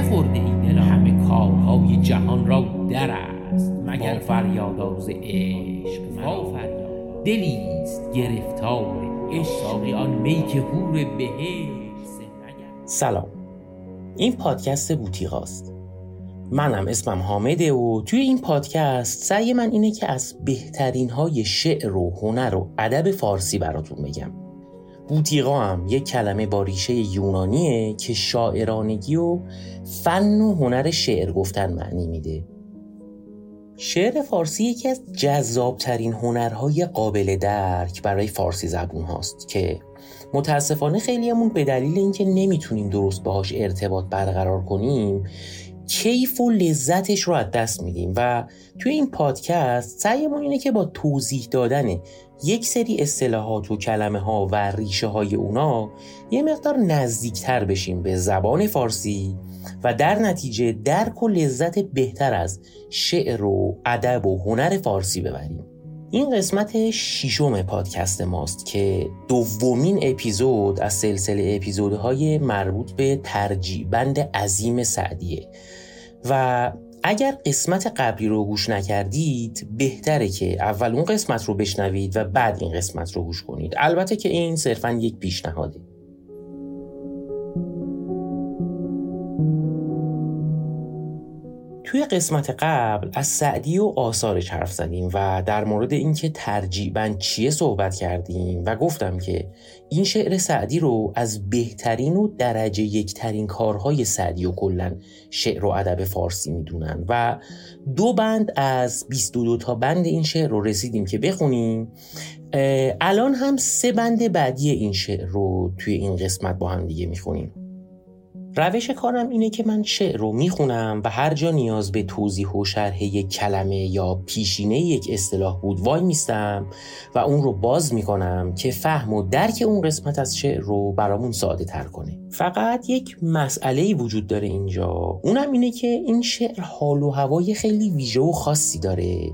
چه خورده ای دل همه کارهای جهان را در است. مگر فریاداز عشق فریاد دلیست گرفتار عشق آن می که هور بهشت. سلام. این پادکست بوتیقاست منم اسمم حامده و توی این پادکست سعی من اینه که از بهترین های شعر و هنر و ادب فارسی براتون بگم. بوتیقا هم یک کلمه با ریشه یونانیه که شاعرانگی و فن و هنر شعر گفتن معنی میده. شعر فارسی یکی از جذابترین هنرهای قابل درک برای فارسی زبون هاست که متاسفانه خیلیمون به دلیل اینکه نمی‌تونیم درست باهاش ارتباط برقرار کنیم کیف و لذتش رو از دست میدیم. و توی این پادکست سعیمون اینه که با توضیح دادن یک سری اصطلاحات و کلمه ها و ریشه های اونا یه مقدار نزدیکتر بشیم به زبان فارسی و در نتیجه درک و لذت بهتر از شعر و ادب و هنر فارسی ببریم. این قسمت شیشم پادکست ماست که دومین اپیزود از سلسله اپیزودهای مربوط به ترجیح بند عظیم سعدیه و اگر قسمت قبلی رو گوش نکردید بهتره که اول اون قسمت رو بشنوید و بعد این قسمت رو گوش کنید. البته که این صرفا یک پیشنهاده. توی قسمت قبل از سعدی و آثارش حرف زدیم و در مورد اینکه ترجیبا چیه صحبت کردیم و گفتم که این شعر سعدی رو از بهترین و درجه یکترین کارهای سعدی و کلا شعر و ادب فارسی می‌دونن و دو بند از 22 تا بند این شعر رو رسیدیم که بخونیم. الان هم سه بند بعدی این شعر رو توی این قسمت با هم دیگه می‌خونیم. روش کارم اینه که من شعر رو می‌خونم و هر جا نیاز به توضیح و شرح یک کلمه یا پیشینه یک اصطلاح بود وای میستم و اون رو باز می‌کنم که فهم و درک اون قسمت از شعر رو برامون ساده تر کنه. فقط یک مسئله وجود داره اینجا. اونم اینه که این شعر حال و هوای خیلی ویژه و خاصی داره.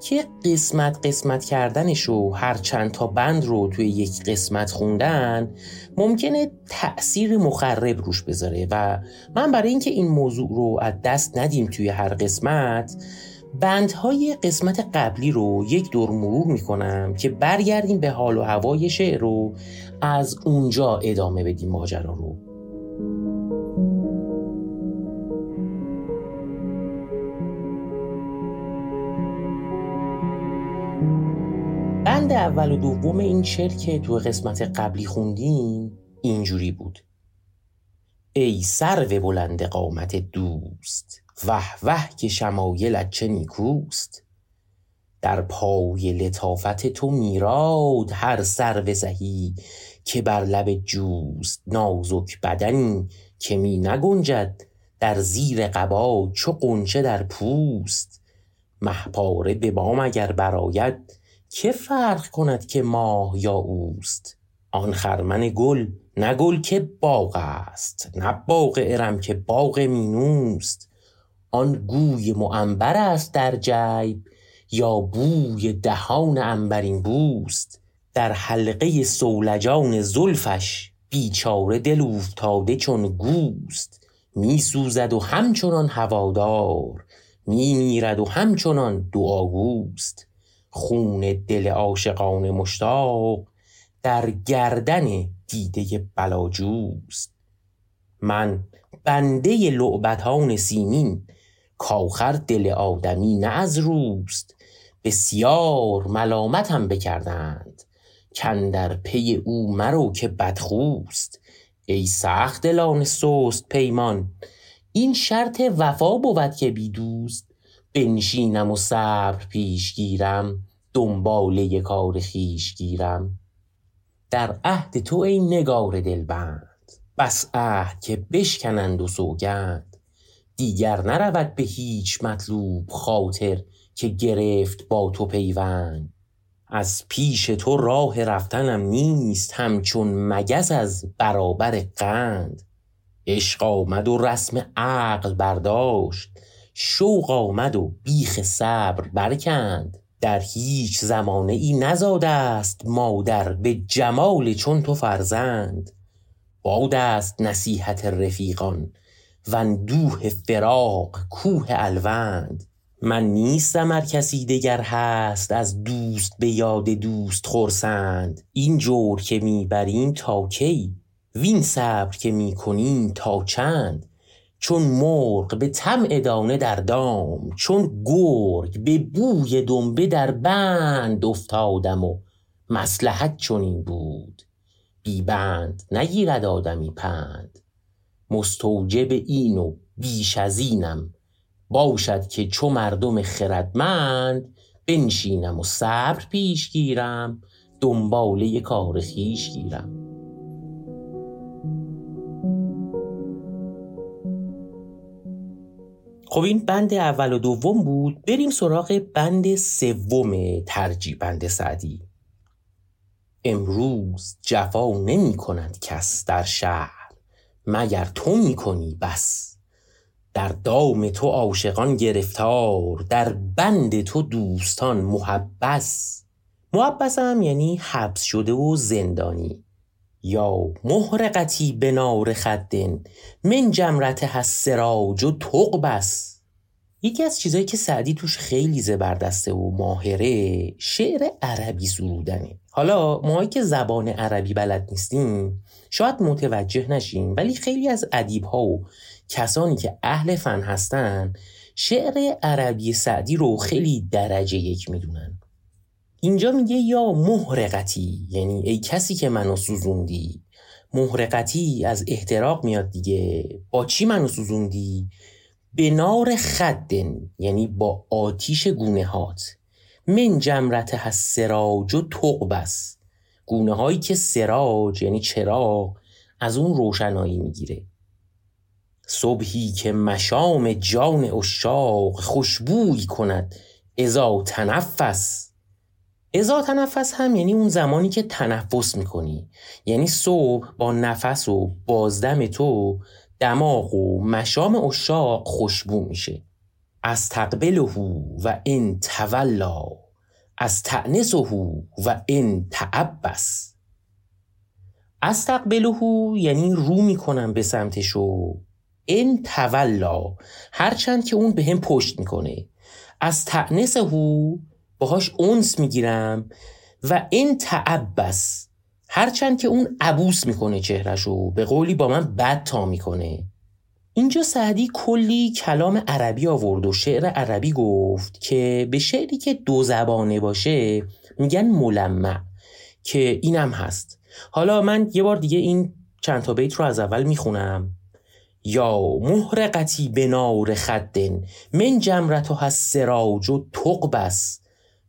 که قسمت قسمت کردنش و هر چند تا بند رو توی یک قسمت خوندن ممکنه تأثیر مخرب روش بذاره و من برای اینکه این موضوع رو از دست ندیم توی هر قسمت بندهای قسمت قبلی رو یک دور مرور می‌کنم که برگردیم به حال و هوای شعر رو از اونجا ادامه بدیم ماجرا رو. بند اول و دوم این شعر که تو قسمت قبلی خوندیم اینجوری بود. ای سرو بلند قامت دوست وح وح که شمایلت چه نیکوست. در پای لطافت تو میراد هر سرو زهی که بر لب جوست. نازک بدنی که می نگنجد در زیر قبا چو قنچه در پوست. محپاره به بام اگر براید که فرق کند که ماه یا اوست؟ آن خرمن گل نه گل که باغ است نه باغ ارم که باغ مینوست. آن گوی معنبر است در جیب یا بوی دهان عنبرین بوست. در حلقه سولجان زلفش بیچاره دل اوفتاده چون گوست. می سوزد و همچنان هوادار می میرد و همچنان دعاگوست. خون دل عاشقان مشتاق در گردن دیده بلاجوست. من بنده لعبتان سیمین کاخر دل آدمی نه از روست. بسیار ملامتم بکردند در پی او مرو که بدخوست. ای سخت دلان سست پیمان این شرط وفا بود که بی دوست بنشینم و صبر پیش گیرم. دنباله کار خیش گیرم. در عهد تو ای نگار دلبند. بس عهد که بشکنند و سوگند. دیگر نرود به هیچ مطلوب خاطر که گرفت با تو پیوند. از پیش تو راه رفتنم نیست همچون مگس از برابر قند. عشق آمد و رسم عقل برداشت. شوق آمد و بیخ صبر برکند. در هیچ زمانه ای نزاده است مادر به جمال چون تو فرزند. باد است نصیحت رفیقان و اندوه فراق کوه الوند. من نیستم ار کسی دگر هست از دوست به یاد دوست خرسند این جور که می‌بریم تا کی؟ وین صبر که می‌کنیم تا چند؟ چون مرغ به طمع دانه در دام چون گرگ به بوی دنبه در بند افتادم و مصلحت چنین بود. بی بند نگیرد آدمی پند. مستوجب این و بیش از اینم باشد که چو مردم خردمند بنشینم و صبر پیش گیرم دنباله کار خویش گیرم. خب این بند اول و دوم بود. بریم سراغ بند سوم ترجیح بند سعدی. امروز جفا نمی کند کس در شهر. مگر تو می کنی بس؟ در دام تو عاشقان گرفتار در بند تو دوستان محبس. محبس هم یعنی حبس شده و زندانی. یا محرقتی به نار خدن من جمرت سراج و تقبس یکی از چیزهایی که سعدی توش خیلی زبردسته و ماهره شعر عربی سرودنه حالا ماهایی که زبان عربی بلد نیستیم شاید متوجه نشیم ولی خیلی از ادیب ها و کسانی که اهل فن هستن شعر عربی سعدی رو خیلی درجه یک می‌دونن. اینجا میگه یا محرقتی؟ یعنی ای کسی که منو سوزوندی. محرقتی از احتراق میاد دیگه. با چی منو سوزوندی؟ به نار خدن یعنی با آتیش گونه هات من جمرت هست سراج و تقبس گونه هایی که سراج یعنی چراغ از اون روشنایی می‌گیره. صبحی که مشام جان اشاق خوشبوی کند ازا تنفس ازا تنفس هم یعنی اون زمانی که تنفس می‌کنی. یعنی صبح با نفس و بازدم تو دماغ و مشام اشاق خوشبو میشه. از تقبله و ان تولا از تعنسه و ان تعبس از تقبله یعنی رو می‌کنم به سمتش و ان تولا هرچند که اون به هم پشت می‌کنه. از تعنسه باهاش اونس می‌گیرم و این تعبس هرچند که اون عبوس می‌کنه چهرشو به قولی با من بد تا می‌کنه. اینجا سعدی کلی کلام عربی آورد و شعر عربی گفت که به شعری که دو زبانه باشه میگن ملمع که اینم هست. حالا من یه بار دیگه این چند تا بیت رو از اول می‌خونم. یا محرقتی به نار خدن من جمرت و سراج و تقبس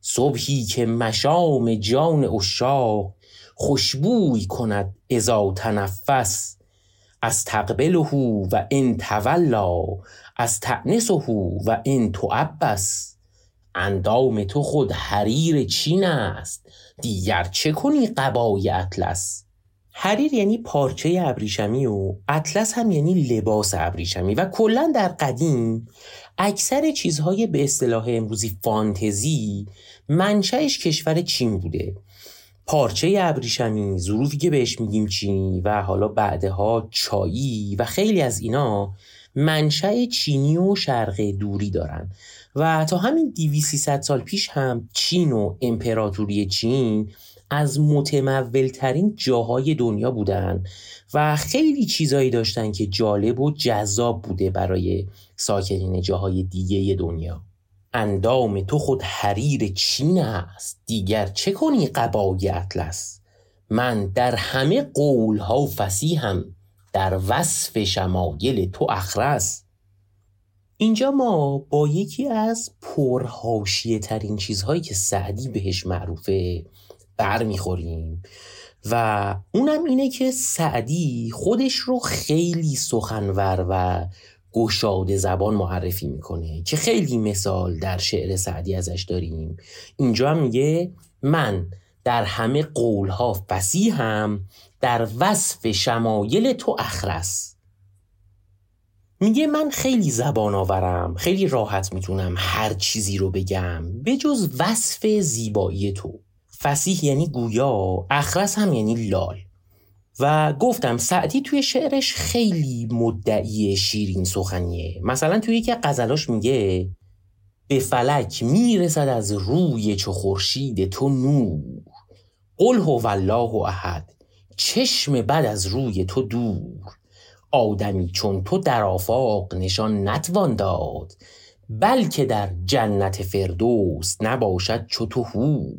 صبحی که مشام جان اشاق خوشبوی کند ازا تنفس از تقبله و این تولا از تعنسه و این تعبس اندام تو خود حریر چین است دیگر چه کنی قبای اطلس؟ حریر یعنی پارچه ابریشمی و اطلس هم یعنی لباس ابریشمی و کلا در قدیم اکثر چیزهای به اصطلاح امروزی فانتزی منشأش کشور چین بوده. پارچه ابریشمی ظروفی که بهش میگیم چینی و حالا بعدها چایی و خیلی از اینا منشأ چینی و شرق دوری دارن. و تا همین دیوی سال پیش هم چین و امپراتوری چین از متمولترین جاهای دنیا بودن و خیلی چیزایی داشتن که جالب و جذاب بوده برای ساکنین جاهای دیگه دنیا. اندام تو خود حریر چین است. دیگر چه کنی قبای اطلس؟ من در همه قولها و فسیحم در وصف شمایل تو اخرس. اینجا ما با یکی از پرهاشیه ترین چیزهایی که سعدی بهش معروفه بر می‌خوریم و اونم اینه که سعدی خودش رو خیلی سخنور و گشاده زبان معرفی می‌کنه که خیلی مثال در شعر سعدی ازش داریم. اینجا هم میگه من در همه قولها فسیحم در وصف شمایل تو اخرس. میگه من خیلی زبان آورم خیلی راحت می‌تونم هر چیزی رو بگم به جز وصف زیبایی تو. فسیح یعنی گویا اخرس هم یعنی لال. و گفتم سعدی توی شعرش خیلی مدعی شیرین سخنیه. مثلا توی یکی غزلاش میگه به فلک می‌رسد از روی چو خورشید تو نور. قل هو الله احد چشم بد از روی تو دور. آدمی چون تو در آفاق نشان نتوان داد بلکه در جنت فردوس نباشد چو تو هور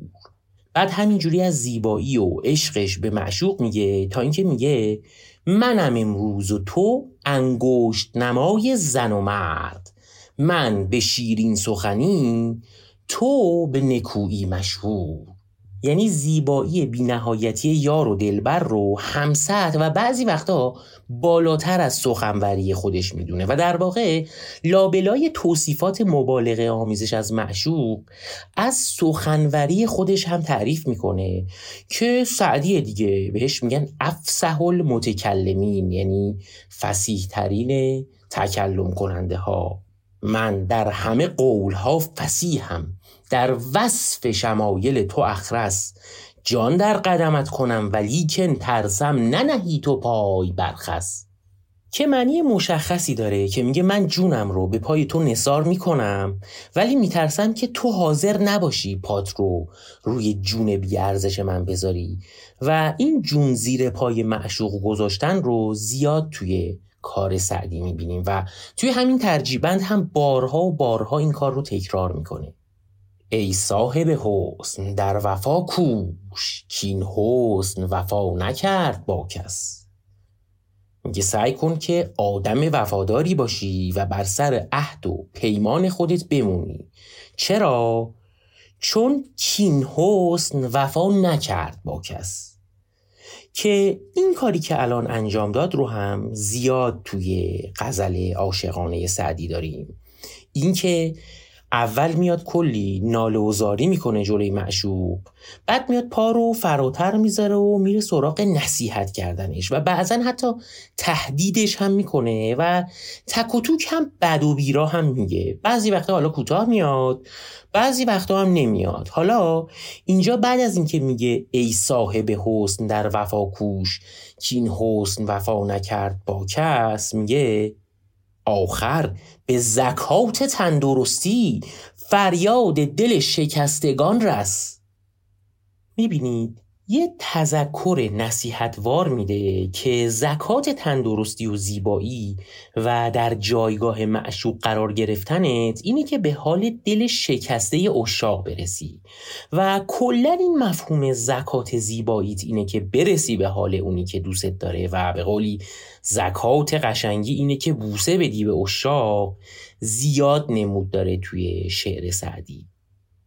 بعد همینجوری از زیبایی و عشقش به معشوق میگه تا اینکه میگه منم امروز و تو انگشت نمای زن و مرد. من به شیرین سخنی تو به نکویی مشهور. یعنی زیبایی بینهایتی یار و دلبر رو همسط و بعضی وقتا بالاتر از سخنوری خودش می‌دونه. و در واقع لابلای توصیفات مبالغه آمیزش از معشوق از سخنوری خودش هم تعریف می‌کنه که سعدی دیگه بهش میگن افسح المتکلمین یعنی فسیح ترین تکلم کننده ها من در همه قول ها فسیحم در وصف شمایل تو اخرس. جان در قدمت کنم ولیکن ترسم ننهی تو پای برخس. که معنی مشخصی داره که میگه من جونم رو به پای تو نصار می‌کنم ولی میترسم که تو حاضر نباشی پات رو روی جون بیارزش من بذاری. و این جون زیر پای معشوق گذاشتن رو زیاد توی کار سعدی می‌بینیم. و توی همین ترجیبند هم بارها و بارها این کار رو تکرار می‌کنه. ای صاحب حسن در وفا کوش کین حسن وفا نکرد با کس. میگه سعی کن که آدم وفاداری باشی و بر سر عهد و پیمان خودت بمونی. چرا؟ چون کین حسن وفا نکرد با کس. که این کاری که الان انجام داد رو هم زیاد توی غزل عاشقانه سعدی داریم. اینکه اول میاد کلی ناله و زاری می‌کنه جلوی معشوق. بعد میاد پا رو فراتر می‌ذاره و میره سراغ نصیحت کردنش و بعضا حتی تهدیدش هم می‌کنه و تک و توک هم بد و بیرا هم میگه. بعضی وقتا حالا کوتاه میاد بعضی وقتا هم نمیاد. حالا اینجا بعد از اینکه میگه ای صاحب حسن در وفا کوش این حسن وفا نکرد با کس میگه آخر به زکات تندرستی فریاد دل شکستگان رس. می‌بینید؟ یه تذکر نصیحتوار میده که زکات تندرستی و زیبایی و در جایگاه معشوق قرار گرفتنت اینه که به حال دل شکسته اشاق برسی. و کلا این مفهوم زکات زیباییت اینه که برسی به حال اونی که دوست داره و به قولی زکات قشنگی اینه که بوسه بدی به اشاق زیاد نمود داره توی شعر سعدی.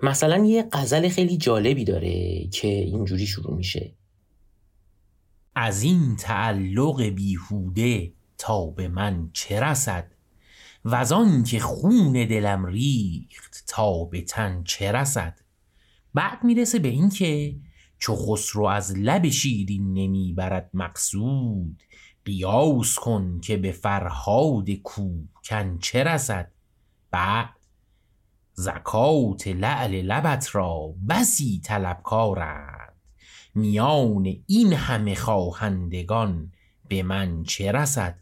مثلا یه غزل خیلی جالبی داره که اینجوری شروع میشه. از این تعلق بیهوده تا به من چه رسد؟ و از آن که خون دلم ریخت تا به تن چه رسد؟ بعد می‌رسه به این که چو خسرو از لب شیرین نمی‌برد مقصود قیاس کن که به فرهاد کوکن چه رسد؟ بعد زکات لعل لبت را بسی طلبکارند. میان این همه خواهندگان به من چه رسد؟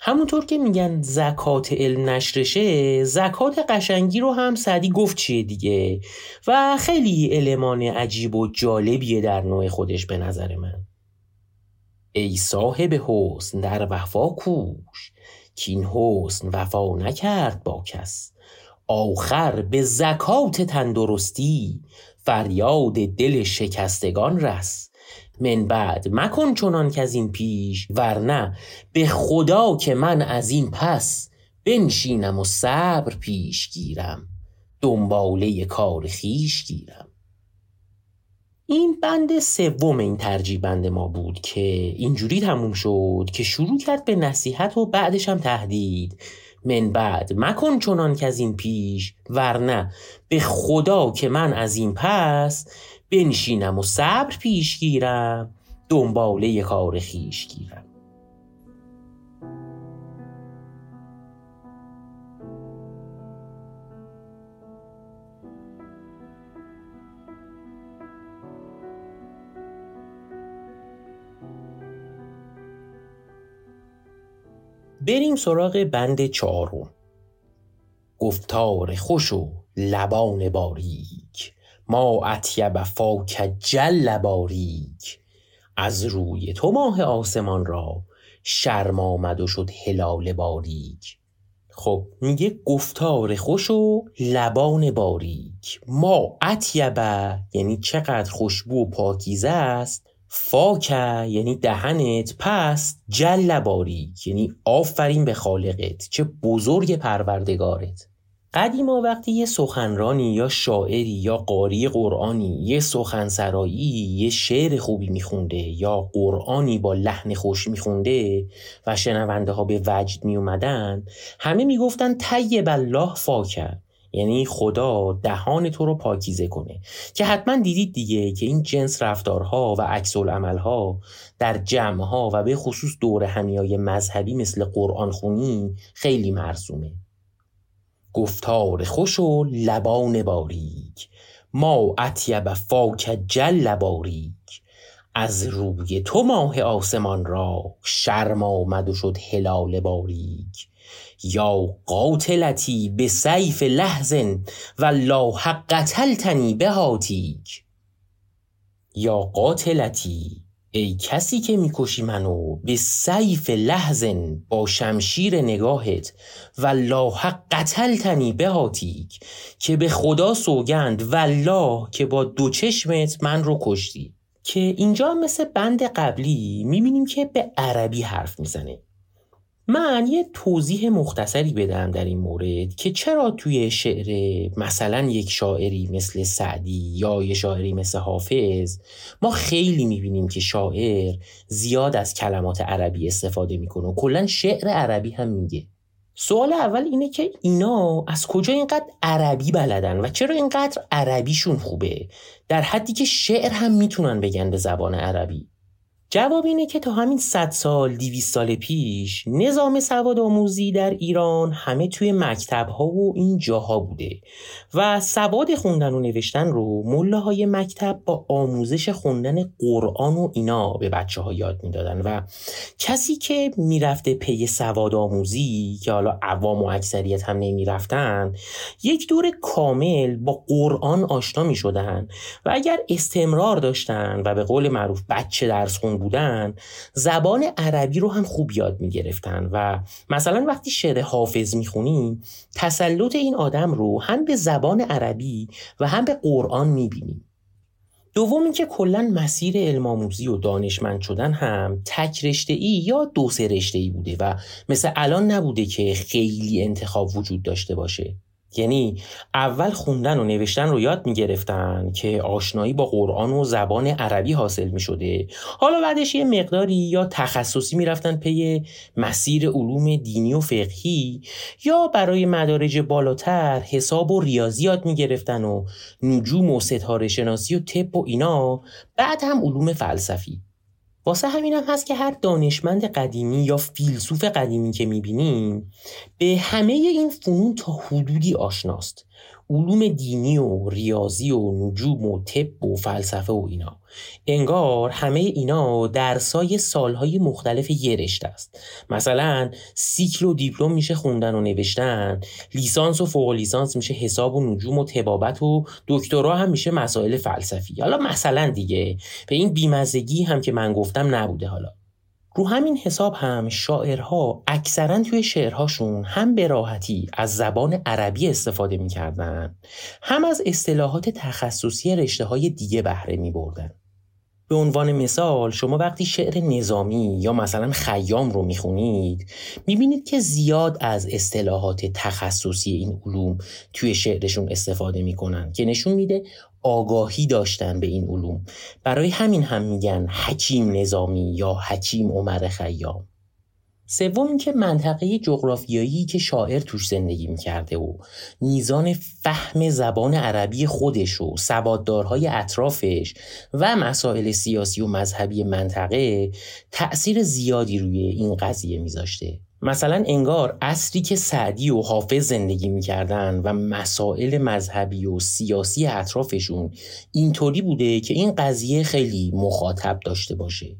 همونطور که میگن زکات ال نشرشه زکات قشنگی رو هم سعدی گفت چیه دیگه؟ و خیلی المان عجیب و جالبیه در نوع خودش به نظر من. ای صاحب حسن در وفا کوش کین حسن وفا نکرد با کس. آخر به زکات تندرستی فریاد دل شکستگان رس. من بعد مکن چنان که از این پیش ورنه به خدا که من از این پس بنشینم و صبر پیش گیرم. دنباله کار خیش گیرم. این بند سوم این ترجیح بند ما بود که اینجوری تموم شد که شروع کرد به نصیحت و بعدش هم تهدید. من بعد مکن چنان که از این پیش ورنه به خدا که من از این پس بنشینم و صبر پیش گیرم دنباله کار خیش گیرم. بریم سراغ بند چهارم. گفتار خوش و لبان باریک. ما اطیب فاک جل باریک. از روی تو ماه آسمان را شرم آمد و شد هلال باریک. خب میگه گفتار خوش و لبان باریک. ما اطیبه یعنی چقدر خوشبو و پاکیزه است فاک یعنی دهنت پس جل باریک یعنی آفرین به خالقت چه بزرگ پروردگارت. قدیما وقتی یه سخنرانی یا شاعری یا قاری قرآنی یه سخنسرایی یه شعر خوبی میخونده یا قرآنی با لحن خوش میخونده و شنونده ها به وجد میومدن همه می‌گفتن طیب الله فاکه یعنی خدا دهان تو رو پاکیزه کنه. که حتما دیدید دیگه که این جنس رفتارها و عکس ها در جمعها و به خصوص دور همیای مذهبی مثل قرآن خونی خیلی مرسومه. گفتار خوش و لبان باریک. ما اطیب فاک جل باریک. از روی تو ماه آسمان را شرم آمد و شد هلال باریک. یا قاتلتی بسیف لحظ و لا حق قتلتنی به هاتیک یا قاتلتی ای کسی که می‌کشی منو به سیف لحظن با شمشیر نگاهت و حق قتلتنی به هاتیک که به خدا سوگند والله که با دو چشمت من رو کشتی. که اینجا مثل بند قبلی می‌بینیم که به عربی حرف می‌زنه. من یه توضیح مختصری بدم در این مورد که چرا توی شعر مثلا یک شاعری مثل سعدی یا یه شاعری مثل حافظ ما خیلی می‌بینیم که شاعر زیاد از کلمات عربی استفاده می‌کنه و کلا شعر عربی هم میگه. سوال اول اینه که اینا از کجا اینقدر عربی بلدن و چرا اینقدر عربیشون خوبه؟ در حدی که شعر هم می‌تونن بگن به زبان عربی. جواب اینه که تا همین 100 سال 200 سال پیش نظام سواد آموزی در ایران همه توی مکتب ها و این جاها بوده و سواد خوندن و نوشتن رو مله مکتب با آموزش خوندن قرآن و اینا به بچه ها یاد می‌دادن و کسی که می‌رفته پی سواد آموزی که حالا عوام و اکثریت هم نمی‌رفتن یک دور کامل با قرآن آشنا می شدن و اگر استمرار داشتن و به قول معروف بچه درس بودن زبان عربی رو هم خوب یاد می گرفتن و مثلا وقتی شعر حافظ می خونیم تسلط این آدم رو هم به زبان عربی و هم به قرآن می بینیم دوم اینکه کلا مسیر علم آموزی و دانشمند شدن هم تک رشته ای یا دو سه رشته ای بوده و مثل الان نبوده که خیلی انتخاب وجود داشته باشه. یعنی اول خوندن و نوشتن رو یاد می گرفتن که آشنایی با قرآن و زبان عربی حاصل می شده حالا بعدش یه مقداری یا تخصصی می رفتن پی مسیر علوم دینی و فقهی یا برای مدارج بالاتر حساب و ریاضی یاد می گرفتن و نجوم و ستاره شناسی و طب و اینا بعد هم علوم فلسفی. واسه همین هم هست که هر دانشمند قدیمی یا فیلسوف قدیمی که می‌بینیم به همه این فنون تا حدودی آشناست. علوم دینی و ریاضی و نجوم و طب و فلسفه و اینا. انگار همه اینا درسای سالهای مختلف یه رشته است. مثلا سیکل و دیپلم میشه خوندن و نوشتن لیسانس و فوق لیسانس میشه حساب و نجوم و تبابت و دکترا هم میشه مسائل فلسفی. حالا مثلا دیگه به این بیمزگی هم که من گفتم نبوده حالا. رو همین حساب هم شاعرها اکثرا توی شعرهاشون هم به راحتی از زبان عربی استفاده می‌کردن هم از اصطلاحات تخصصی رشته های دیگه بهره می بردن. به عنوان مثال شما وقتی شعر نظامی یا مثلا خیام رو می‌خونید می‌بینید که زیاد از اصطلاحات تخصصی این علوم توی شعرشون استفاده می‌کنن که نشون میده آگاهی داشتن به این علوم. برای همین هم میگن حکیم نظامی یا حکیم عمر خیام. سوم اینکه منطقه جغرافیایی که شاعر توش زندگی می‌کرده و میزان فهم زبان عربی خودش و سواددارهای اطرافش و مسائل سیاسی و مذهبی منطقه تأثیر زیادی روی این قضیه میذاشته. مثلا انگار اصری که سعدی و حافظ زندگی می‌کردن و مسائل مذهبی و سیاسی اطرافشون اینطوری بوده که این قضیه خیلی مخاطب داشته باشه.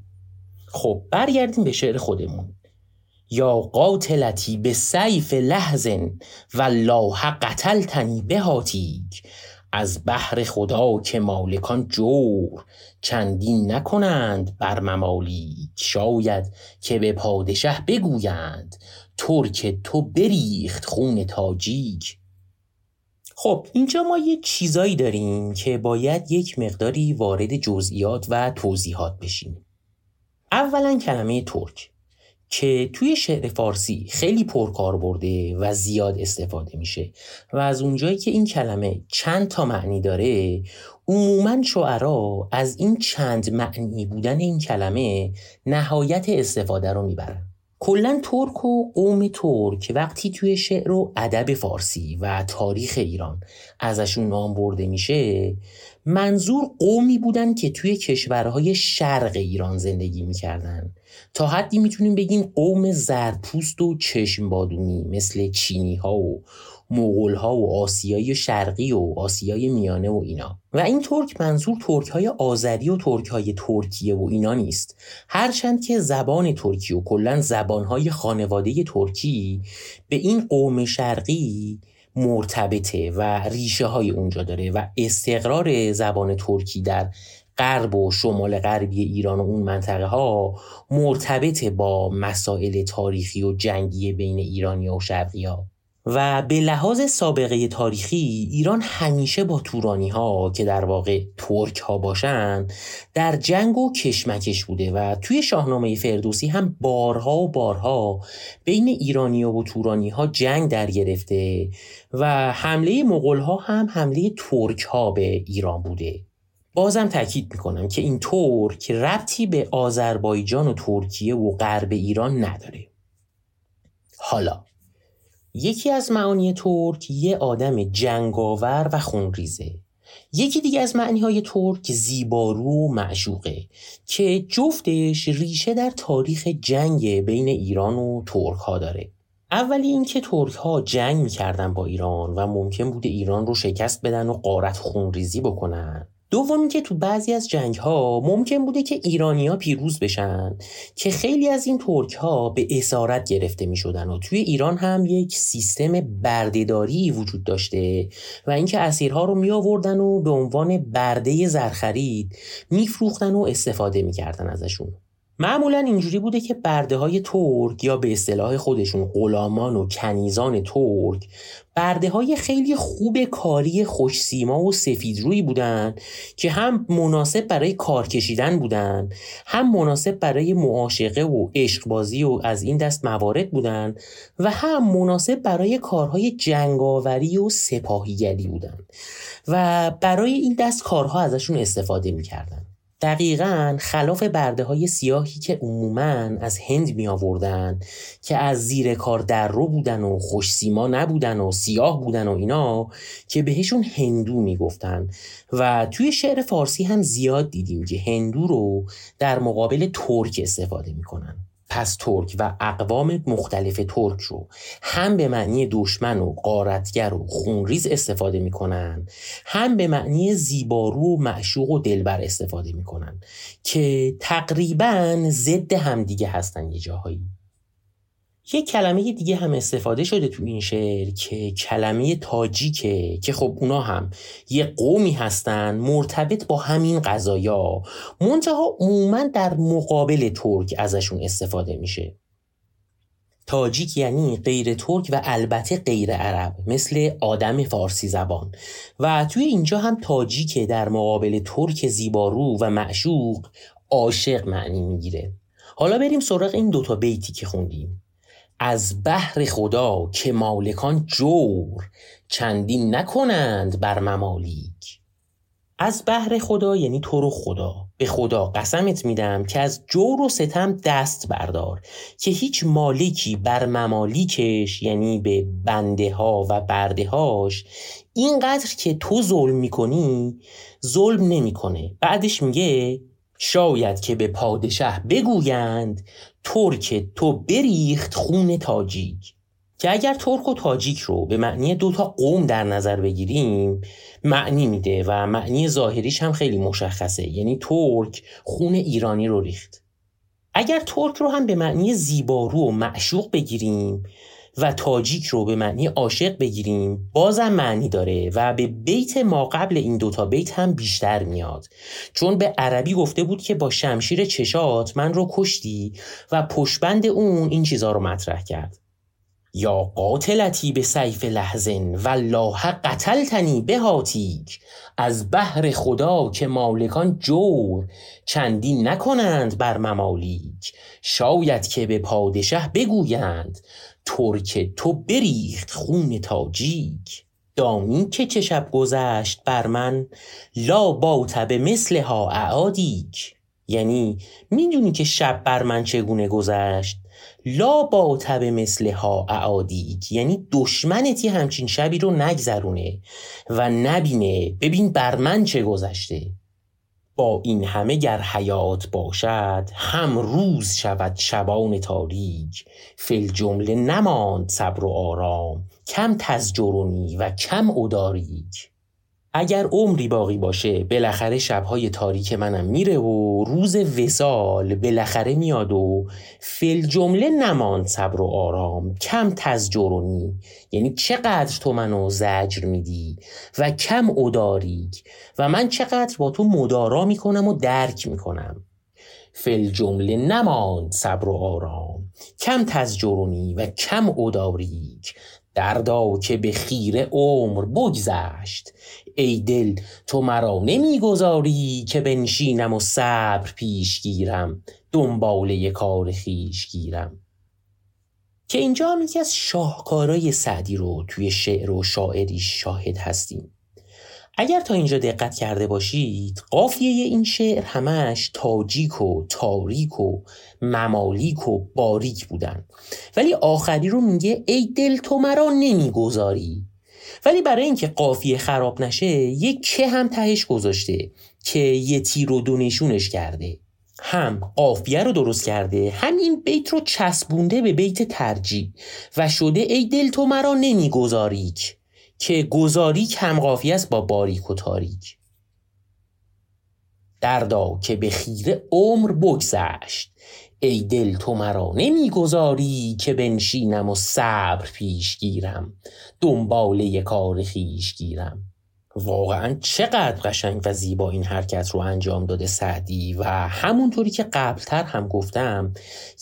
خب برگردیم به شعر خودمون. یا قاتلتی به سیف لحظن والله قتلتنی بهاتیک از بحر خدا که مالکان جور چندین نکنند بر ممالیک شاید که به پادشه بگویند ترک تو بریخت خون تاجیک. خب اینجا ما یه چیزایی داریم که باید یک مقداری وارد جزئیات و توضیحات بشیم. اولا کلمه ترک. که توی شعر فارسی خیلی پرکار برده و زیاد استفاده میشه و از اونجایی که این کلمه چند تا معنی داره عموما شعرا از این چند معنی بودن این کلمه نهایت استفاده رو می‌برن. کلا ترک و قوم ترک وقتی توی شعر و ادب فارسی و تاریخ ایران ازشون نام برده میشه منظور قومی بودن که توی کشورهای شرق ایران زندگی می‌کردن. تا حدی می‌تونیم بگیم قوم زرپوست و چشم بادومی مثل چینی ها و مغول ها و آسیای شرقی و آسیای میانه و اینا. و این ترک منظور ترک های آذری و ترک های ترکیه و اینا نیست. هرچند که زبان ترکی و کلا زبان های خانواده ترکی به این قوم شرقی مرتبطه و ریشه های اونجا داره و استقرار زبان ترکی در غرب و شمال غربی ایران و اون منطقه ها مرتبط با مسائل تاریخی و جنگی بین ایرانی و شرقی ها و به لحاظ سابقه تاریخی ایران همیشه با تورانی ها که در واقع ترک ها باشن در جنگ و کشمکش بوده و توی شاهنامه فردوسی هم بارها و بارها بین ایرانی و تورانی ها جنگ در گرفته و حمله مغول ها هم حمله ترک ها به ایران بوده. بازم تاکید می‌کنم که این ترک ربطی به آذربایجان و ترکیه و غرب ایران نداره. حالا یکی از معانی ترک یه آدم جنگاور و خونریزه. یکی دیگه از معنی های ترک زیبارو معشوقه که جفتش ریشه در تاریخ جنگ بین ایران و ترک ها داره. اولی اینکه ترک ها جنگ می‌کردن با ایران و ممکن بوده ایران رو شکست بدن و قارت خونریزی بکنن. دومی که تو بعضی از جنگ ها ممکن بوده که ایرانیا پیروز بشن که خیلی از این ترک ها به اسارت گرفته می شدن و توی ایران هم یک سیستم بردهداری وجود داشته و اینکه اسیرها رو می آوردن و به عنوان برده زرخرید میفروختن و استفاده می‌کردن ازشون. معمولا اینجوری بوده که برده های ترک یا به اصطلاح خودشون غلامان و کنیزان ترک برده های خیلی خوب کاری خوشسیما و سفید روی بودن که هم مناسب برای کار کشیدن بودن هم مناسب برای معاشقه و عشقبازی و از این دست موارد بودن و هم مناسب برای کارهای جنگاوری و سپاهیگری بودن و برای این دست کارها ازشون استفاده می‌کردن. دقیقا خلاف برده های سیاهی که عموما از هند می آوردن که از زیر کار در رو بودن و خوش سیما نبودن و سیاه بودن و اینا که بهشون هندو می گفتن و توی شعر فارسی هم زیاد دیدیم که هندو رو در مقابل ترک استفاده می‌کنن. پس ترک و اقوام مختلف ترک رو هم به معنی دشمن و قارتگر و خونریز استفاده می‌کنن هم به معنی زیبارو و معشوق و دلبر استفاده می‌کنن که تقریبا ضد همدیگه هستن یه جاهایی. یه کلمه دیگه هم استفاده شده تو این شعر که کلمه تاجیکه که خب اونا هم یه قومی هستن مرتبط با همین قضایا. منتها عموما در مقابل ترک ازشون استفاده میشه. تاجیک یعنی غیر ترک و البته غیر عرب مثل آدم فارسی زبان. و توی اینجا هم تاجیک در مقابل ترک زیبارو و معشوق عاشق معنی می‌گیره. حالا بریم سراغ این دوتا بیتی که خوندیم. از بحر خدا که مالکان جور چندین نکنند بر ممالیک از بحر خدا یعنی تو رو خدا. به خدا قسمت میدم که از جور و ستم دست بردار. که هیچ مالکی بر ممالیکش یعنی به بنده ها و برده هاش اینقدر که تو ظلم می‌کنی ظلم نمی‌کنه. بعدش میگه شاید که به پادشه بگویند ترک تو بریخت خون تاجیک. که اگر ترک و تاجیک رو به معنی دوتا قوم در نظر بگیریم معنی میده و معنی ظاهریش هم خیلی مشخصه. یعنی ترک خون ایرانی رو ریخت. اگر ترک رو هم به معنی زیبارو و معشوق بگیریم و تاجیک رو به معنی عاشق بگیریم بازم معنی داره و به بیت ما قبل این دوتا بیت هم بیشتر میاد. چون به عربی گفته بود که با شمشیر چشات من رو کشتی و پشبند اون این چیزا رو مطرح کرد. یا قاتلتی به سیف لحظن والله قتلتنی به هاتیک از بحر خدا که مالکان جور چندین نکنند بر ممالیک. شاید که به پادشه بگویند. ترک تو بریخت خون تاجیک. دانی که چه شب گذشت بر من لا باته به مثل ها اعادیک. یعنی می‌دونی که شب بر من چگونه گذشت؟ لا باته به مثل ها اعادیک. یعنی دشمنتی همچین شبی رو نگذرونه و نبینه. ببین بر من چه گذشته. با این همه گر حیات باشد هم روز شود شبان تاریک. فل جمله نماند صبر و آرام کم تزجرونی و کم اداریک. اگر عمری باقی باشه بالاخره شبهای تاریک منم میره و روز وسال بالاخره میاد و فل جمله نماند صبر و آرام. کم تزجرونی یعنی چقدر تو منو زجر میدی و کم اداریک. و من چقدر با تو مدارا می‌کنم و درک می‌کنم. فل جمله نماند صبر و آرام. کم تزجرونی و کم اداریک. دردا که به خیره عمر بگذشت. ای دل تو مرا نمی‌گذاری که بنشینم و صبر پیش گیرم دنباله کار خیش گیرم. که اینجا هم یکی از شاهکارای سعدی رو توی شعر و شاعری شاهد هستیم. اگر تا اینجا دقت کرده باشید قافیه این شعر همش تاجیک و تاریک و ممالیک و باریک بودن. ولی آخری رو میگه ای دل تو مرا نمی‌گذاری. ولی برای اینکه قافیه خراب نشه یک که هم تهش گذاشته که یه تیر و دو نشونش کرده. هم قافیه رو درست کرده همین بیت رو چسبونده به بیت ترجی و شده ای دل تو مرا نمیگذاریک که گذاریک هم قافیه است با باریک و تاریک. دردا که به خیره عمر بگذشت. ای دل تو مرا نمی‌گذاری که بنشینم و صبر پیش گیرم. دنباله کار خیش گیرم. واقعا چقدر قشنگ و زیبا این حرکت رو انجام داده سعدی و همونطوری که قبلتر هم گفتم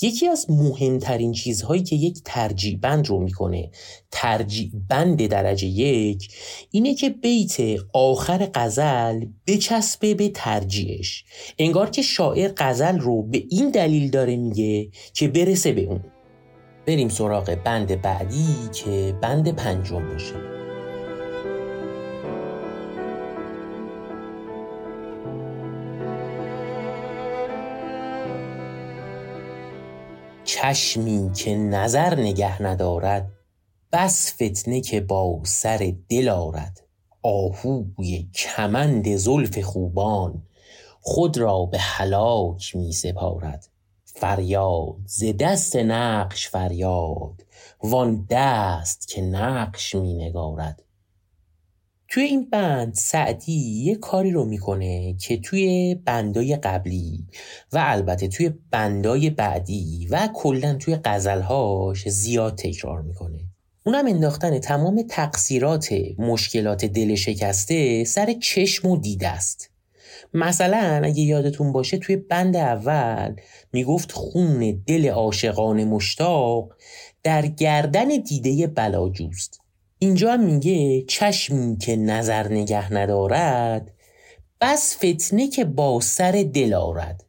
یکی از مهمترین چیزهایی که یک ترجیح بند رو می‌کنه ترجیح بند درجه یک اینه که بیت آخر غزل بچسبه به ترجیحش. انگار که شاعر غزل رو به این دلیل داره میگه که برسه به اون. بریم سراغ بند بعدی که بند پنجم باشه. چشمی که نظر نگه ندارد بس فتنه که با سر دل آرد. آهوی کمند زلف خوبان خود را به هلاک می سپارد. فریاد ز دست نقش فریاد وان دست که نقش می نگارد. توی این بند سعدی یه کاری رو می‌کنه که توی بندای قبلی و البته توی بندای بعدی و کلا توی غزلهاش زیاد تکرار می‌کنه. اونم انداختن تمام تقصیرات مشکلات دل شکسته سر چشم و دیده است. مثلا اگه یادتون باشه توی بند اول می‌گفت خون دل عاشقان مشتاق در گردن دیده بلاجوست. اینجا هم میگه چشمی که نظر نگه ندارد بس فتنه که با سر دل آرد.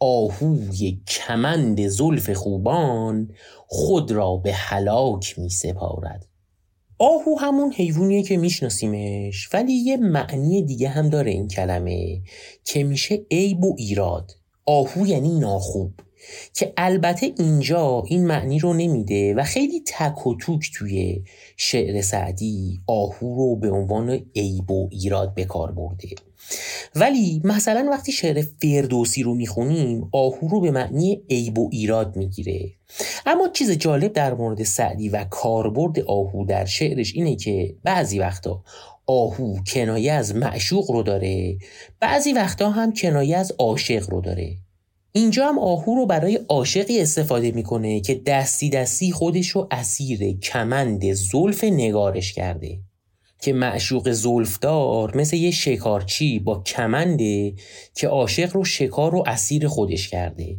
آهوی کمند زلف خوبان خود را به هلاک می سپارد. آهو همون حیوانیه که میشناسیمش ولی یه معنی دیگه هم داره این کلمه که میشه عیب و ایراد. آهو یعنی ناخوب. که البته اینجا این معنی رو نمیده و خیلی تک و توک توی شعر سعدی آهو رو به عنوان عیب و ایراد به کار برده. ولی مثلا وقتی شعر فردوسی رو می‌خونیم آهو رو به معنی عیب و ایراد می‌گیره. اما چیز جالب در مورد سعدی و کاربرد آهو در شعرش اینه که بعضی وقتا آهو کنایه از معشوق رو داره بعضی وقتا هم کنایه از عاشق رو داره. اینجا هم آهو رو برای عاشقی استفاده می‌کنه که دستی دستی خودش رو اسیر کمند زلف نگارش کرده. که معشوق زلفدار مثل یه شکارچی با کمنده که عاشق رو شکار رو اسیر خودش کرده.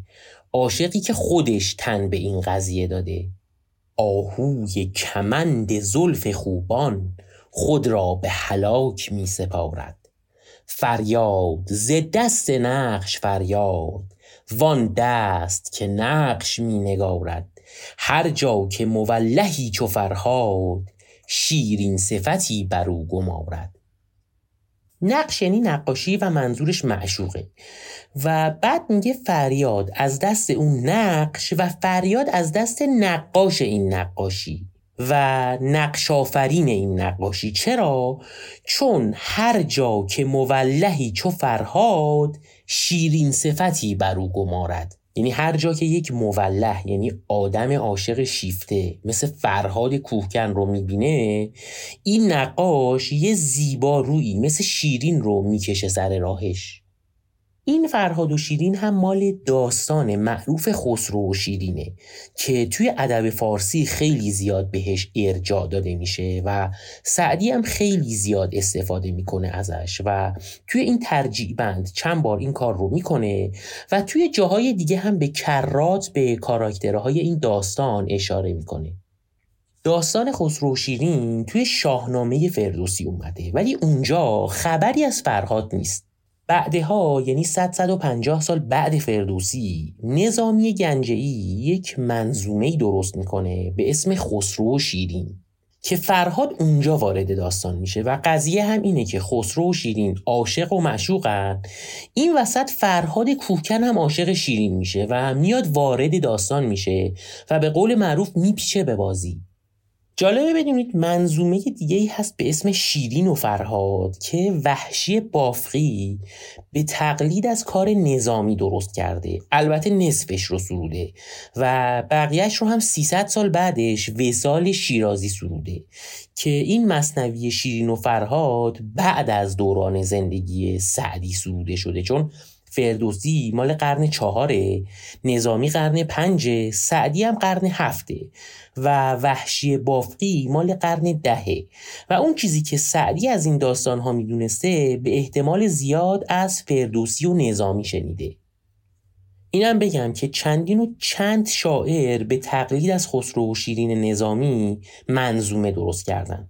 عاشقی که خودش تن به این قضیه داده. آهوی کمند زلف خوبان خود را به هلاک می سپارد فریاد ز دست نقش فریاد. وان دست که نقش می نگارد. هر جا که مولهی چو فرهاد شیرین صفتی بر او گمارد. نقش یعنی نقاشی و منظورش معشوقه. و بعد میگه فریاد از دست اون نقش و فریاد از دست نقاش این نقاشی و نقش آفرین این نقاشی. چرا؟ چون هر جا که مولهی چو فرهاد شیرین صفتی بر او گمارد. یعنی هر جا که یک مولح یعنی آدم عاشق شیفته مثل فرهاد کوهکن رو می‌بینه این نقاش یه زیبا روی مثل شیرین رو می‌کشه سر راهش. این فرهاد و شیرین هم مال داستان معروف خسرو و شیرینه که توی ادب فارسی خیلی زیاد بهش ارجاع داده میشه و سعدی هم خیلی زیاد استفاده می‌کنه ازش و توی این ترجیع بند چند بار این کار رو می‌کنه و توی جاهای دیگه هم به کرات به کاراکترهای این داستان اشاره می‌کنه. داستان خسرو شیرین توی شاهنامه فردوسی اومده ولی اونجا خبری از فرهاد نیست. بعدها یعنی 100 سال بعد فردوسی نظامی گنجهی یک منظومه درست می‌کنه به اسم خسرو شیرین که فرهاد اونجا وارد داستان میشه و قضیه هم اینه که خسرو و شیرین عاشق و معشوقن. این وسط فرهاد کوهکن هم عاشق شیرین میشه و میاد وارد داستان میشه و به قول معروف میپیچه به بازی. جالبه بدونید منظومه دیگه ای هست به اسم شیرین و فرهاد که وحشی بافقی به تقلید از کار نظامی درست کرده. البته نصفش رو سروده و بقیهش رو هم 300 سال بعدش وسال شیرازی سروده که این مصنوی شیرین و فرهاد بعد از دوران زندگی سعدی سروده شده. چون فردوسی مال قرن چهاره نظامی قرن پنجه سعدی هم قرن هفته و وحشی بافقی مال قرن دهه. و اون چیزی که سعدی از این داستان ها می‌دونسته به احتمال زیاد از فردوسی و نظامی شنیده. اینم بگم که چندین و چند شاعر به تقلید از خسرو و شیرین نظامی منظومه درست کردن.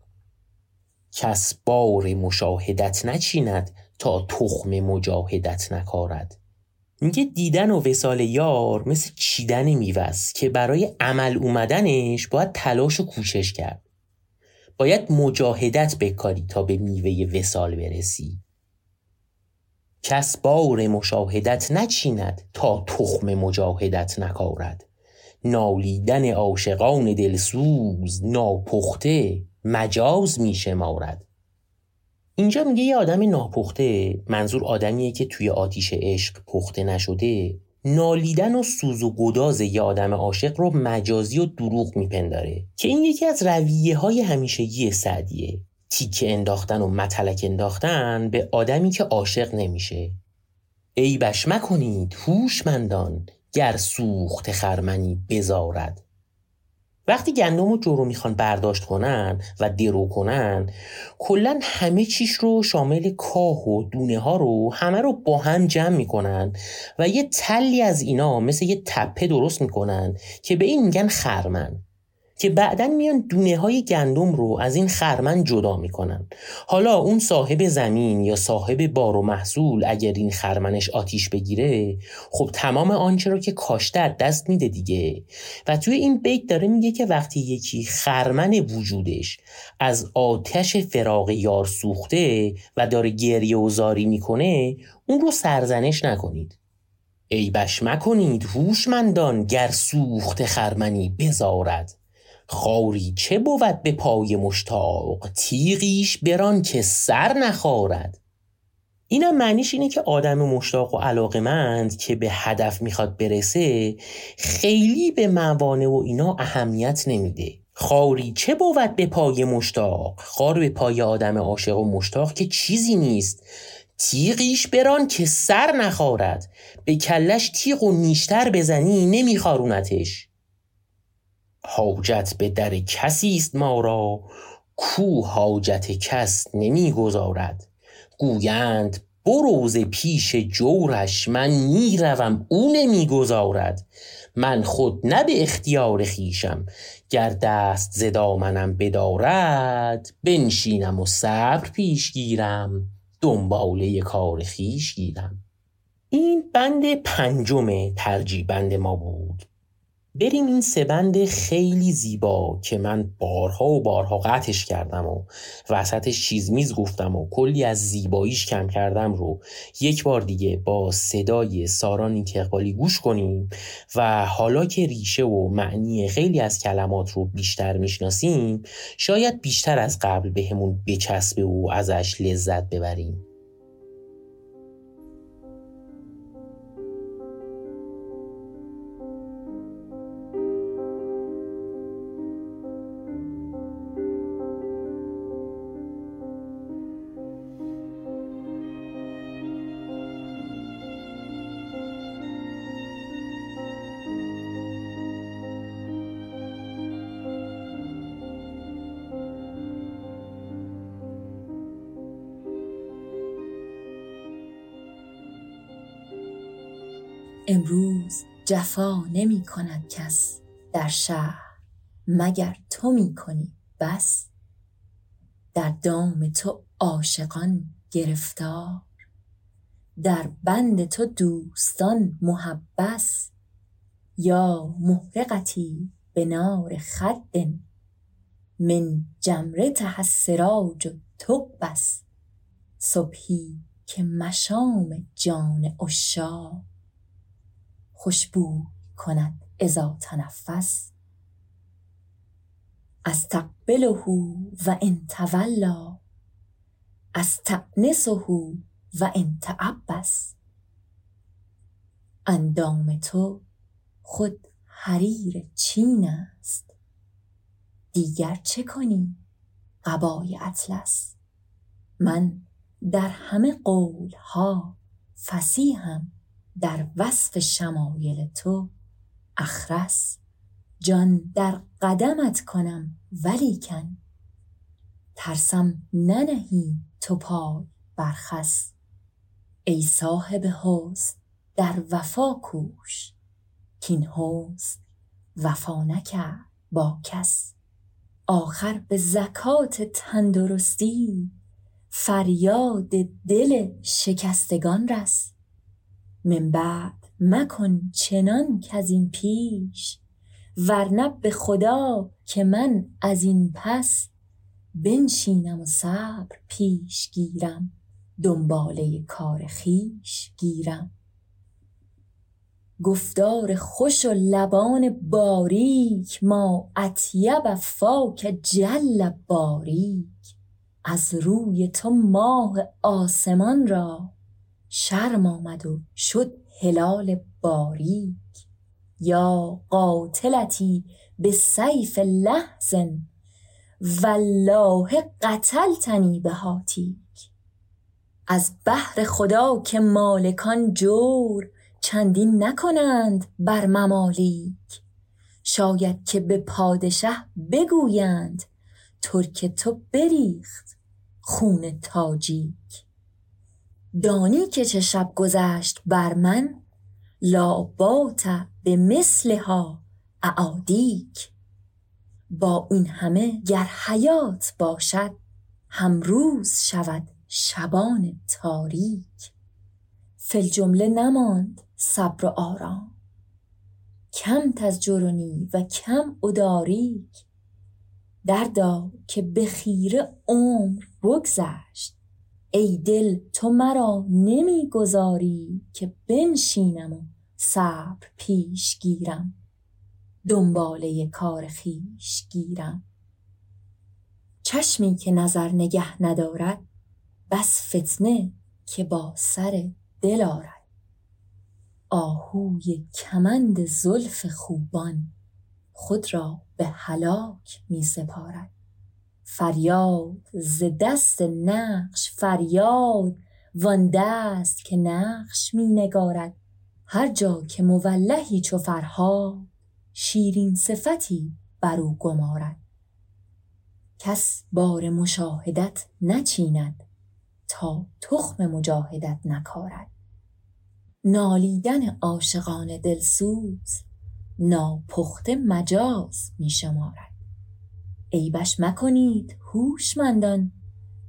کس بار مشاهدت نچیند تا تخم مجاهدت نکارد. میگه دیدن و وسال یار مثل چیدن میوست که برای عمل اومدنش باید تلاش و کوشش کرد. باید مجاهدت بکاری تا به میوه وسال برسی. کس بار مشاهدت نچیند تا تخم مجاهدت نکارد. نالیدن عاشقان دلسوز ناپخته مجاز میشمارد. اینجا میگه یه آدم ناپخته منظور آدمیه که توی آتیش عشق پخته نشده نالیدن و سوز و گداز یه آدم عاشق رو مجازی و دروغ میپنداره که این یکی از رویه های همیشگی سعدیه. تیکه انداختن و متلک انداختن به آدمی که عاشق نمیشه. ای بش مکنید هوشمندان گر سوخت خرمنی بزارد. وقتی گندم و جو رو می‌خوان برداشت کنن و درو کنن کلا همه چیش رو شامل کاه و دونه ها رو همه رو با هم جمع می‌کنن و یه تلی از اینا مثل یه تپه درست می‌کنن که به این میگن خرمن. که بعدا میان دونه های گندم رو از این خرمن جدا می‌کنن. حالا اون صاحب زمین یا صاحب بار و محصول اگر این خرمنش آتیش بگیره خب تمام آنچه رو که کاشته دست میده دیگه. و توی این بیت داره میگه که وقتی یکی خرمن وجودش از آتش فراغ یار سوخته و داره گریه و زاری می‌کنه اون رو سرزنش نکنید. ای بش مکنید هوشمندان گر سوخت خرمنی بزارد. خاری چه بود به پای مشتاق؟ تیغیش بران که سر نخارد. اینم معنیش اینه که آدم مشتاق و علاقمند که به هدف می‌خواد برسه خیلی به موانع و اینا اهمیت نمیده. خاری چه بود به پای مشتاق؟ خار به پای آدم عاشق و مشتاق که چیزی نیست. تیغیش بران که سر نخارد. به کلش تیغ و نیشتر بزنی نمیخارونتش حاجت به در کسی است ما را کو حاجت کس نمی‌گذارد گویند بروز پیش جورش من می‌روم او نمی‌گذارد من خود نه به اختیار خیشم گر دست ز دامنم بدارد بنشینم و صبر پیش گیرم دنباله کار خیش گیرم. این بند پنجم ترجیح بند ما بود. بریم این سه بند خیلی زیبا که من بارها و بارها قطعش کردم و وسطش چیز میز گفتم و کلی از زیباییش کم کردم رو یک بار دیگه با صدای ساران اینتقبالی گوش کنیم و حالا که ریشه و معنی خیلی از کلمات رو بیشتر می‌شناسیم شاید بیشتر از قبل بهمون بچسبه و ازش لذت ببریم. جفا نمی کند کس در شهر مگر تو می کنی بس؟ در دام تو عاشقان گرفتار در بند تو دوستان محبس. یا محرقتی به نار خد من جمرتها السراج تقبس صبحی که مشام جان عشاق. خوشبو کند اذا تنفس. استقبله و ان تولا. استأنسه و ان تعبس اندام تو خود حریر چین است. دیگر چه کنی قبای اطلس؟ من در همه قولها فصیحم. در وصف شمایل تو اخرس. جان در قدمت کنم ولیکن. ترسم ننهی تو پای بر خس ای صاحب حسن در وفا کوش. کین حسن وفا نکرد با کس. آخر به زکات تندرستی. فریاد دل شکستگان رس. من بعد مکن چنان این پیش ورنه به خدا که من از این پس بنشینم و صبر پیش گیرم دنباله کار خویش گیرم. گفتار خوش و لبان باریک ما اطیب فاک جل باریک. از روی تو ماه آسمان را شرم آمد و شد هلال باریک. یا قاتلتی به سیف لحظ والله قتلتنی به هاتیک. از بهر خدا که مالکان جور چندین نکنند بر ممالیک. شاید که به پادشه بگویند ترک تو بریخت خون تاجیک. دانی که چه شب گذشت بر من؟ لابات به مثلها اعادیک. با این همه گر حیات باشد هم روز شود شبان تاریک. فل جمله نماند صبر و آرام. کم تزجرنی و کم اداریک. دردا که به خیره عمر بگذشت. ای دل تو مرا نمی‌گذاری که بنشینم و صبر پیش گیرم. دنباله کار خویش گیرم. چشمی که نظر نگه ندارد بس فتنه که با سر دل آرد. آهوی کمند زلف خوبان خود را به هلاک می سپارد فریاد ز دست نقش فریاد وان دست که نقش می نگارد هر جا که مولهی چو فرها شیرین صفتی بر او گمارد. کس بار مشاهدت نچیند تا تخم مجاهدت نکارد. نالیدن عاشقان دلسوز ناپخته مجاز می شمارد عیبش مکنید هوشمندان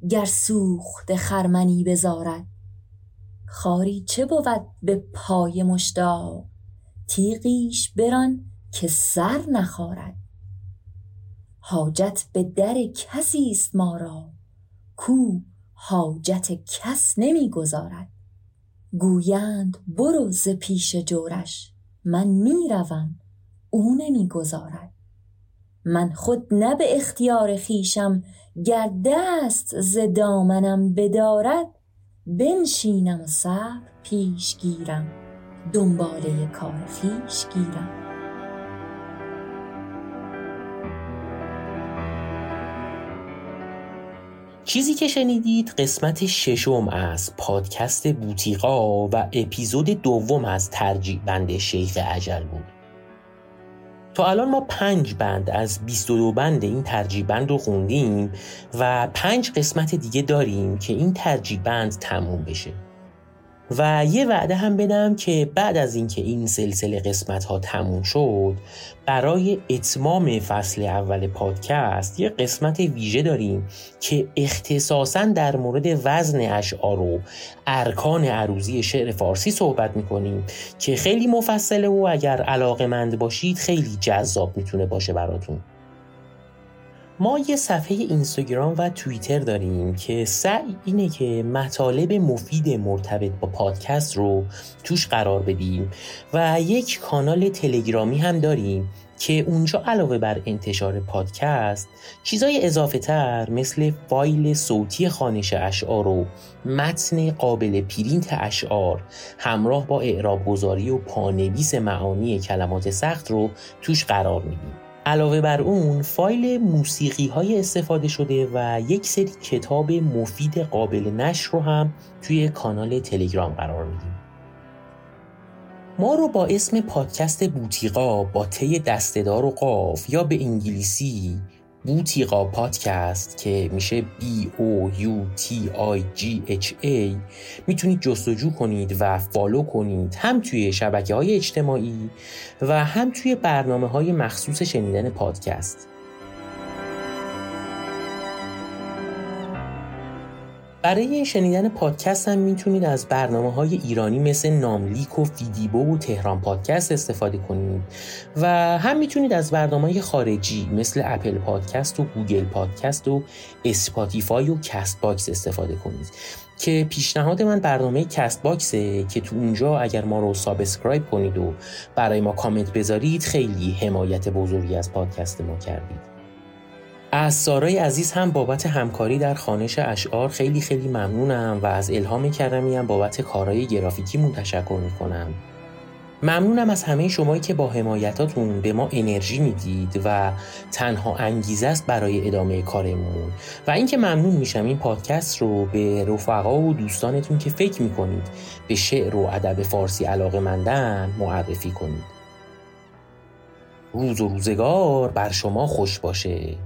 گر سوخته خرمنی بزارد. خاری چه بود به پای مشتاق تیغیش بران که سر نخارد. حاجت به در کسی است ما را کو حاجت کس نمیگزارد گویند برو ز پیش جورش من می‌روم او نمی‌گذارد من خود نه به اختیار خویشم گر دست ز دامنم بدارد بنشینم و صبر پیش گیرم. دنباله کار خویش گیرم. چیزی که شنیدید قسمت ششم از پادکست بوتیقا و اپیزود دوم از ترجیح بند شیخ عجل بود. الان ما پنج بند از 22 بند این ترجیح بند رو خوندیم و پنج قسمت دیگه داریم که این ترجیح بند تموم بشه. و یه وعده هم بدم که بعد از اینکه این سلسله قسمت ها تموم شد برای اتمام فصل اول پادکست یه قسمت ویژه داریم که اختصاصا در مورد وزن اشعار و ارکان عروضی شعر فارسی صحبت می‌کنیم که خیلی مفصله و اگر علاقه مند باشید خیلی جذاب می‌تونه باشه براتون. ما یه صفحه اینستاگرام و توییتر داریم که سعی اینه که مطالب مفید مرتبط با پادکست رو توش قرار بدیم و یک کانال تلگرامی هم داریم که اونجا علاوه بر انتشار پادکست چیزای اضافه تر مثل فایل صوتی خانش اشعار و متن قابل پرینت اشعار همراه با اعراب گذاری و پانویس معانی کلمات سخت رو توش قرار میدیم. علاوه بر اون فایل موسیقی های استفاده شده و یک سری کتاب مفید قابل نشر رو هم توی کانال تلگرام قرار میدیم. ما رو با اسم پادکست بوتیقا با طی دستهدار و قاف یا به انگلیسی بوتیقا پادکست که میشه B O U T I G H A. می‌تونید جستجو کنید و فالو کنید هم توی شبکه های اجتماعی و هم توی برنامه های مخصوص شنیدن پادکست. برای شنیدن پادکست هم می‌تونید از برنامه های ایرانی مثل ناملیک و فیدیبو و تهران پادکست استفاده کنید. و هم می‌تونید از برنامه های خارجی مثل Apple Podcast و Google Podcast و Spotify و Castbox استفاده کنید. که پیشنهاد من برنامه Castbox ه که تو اونجا اگر ما رو subscribe کنید و برای ما کامنت بذارید خیلی حمایت بزرگی از پادکست ما کردید. از سارای عزیز هم بابت همکاری در خانش اشعار خیلی خیلی ممنونم و از الهام کرمی هم بابت کارهای گرافیکیمون تشکر می‌کنم. ممنونم از همه شمایی که با حمایتاتون به ما انرژی می‌دید و تنها انگیزه است برای ادامه کارمون. و اینکه ممنون میشم این پادکست رو به رفقا و دوستانتون که فکر می‌کنید به شعر و ادب فارسی علاقه مندن معرفی کنید. روز و روزگار بر شما خوش باشه.